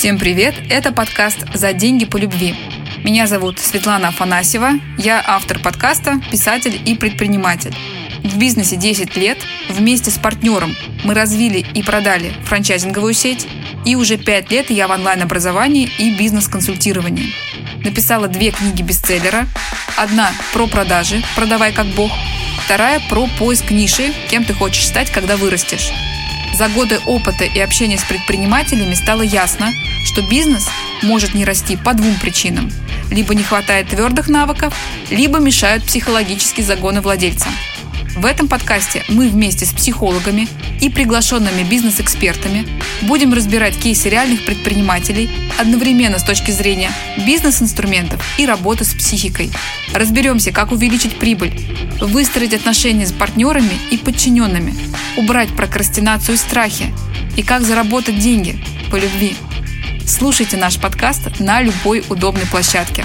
Всем привет! Это подкаст «За деньги по любви». Меня зовут Светлана Афанасьева. Я автор подкаста, писатель и предприниматель. В бизнесе 10 лет. Вместе с партнером мы развили и продали франчайзинговую сеть. И уже 5 лет я в онлайн-образовании и бизнес-консультировании. Написала две книги бестселлера. Одна про продажи «Продавай как Бог», вторая про поиск ниши, кем ты хочешь стать, когда вырастешь. За годы опыта и общения с предпринимателями стало ясно, что бизнес может не расти по двум причинам. Либо не хватает твердых навыков, либо мешают психологические загоны владельца. В этом подкасте мы вместе с психологами и приглашенными бизнес-экспертами будем разбирать кейсы реальных предпринимателей одновременно с точки зрения бизнес-инструментов и работы с психикой. Разберемся, как увеличить прибыль, выстроить отношения с партнерами и подчиненными, убрать прокрастинацию и страхи, и как заработать деньги по любви. Слушайте наш подкаст на любой удобной площадке.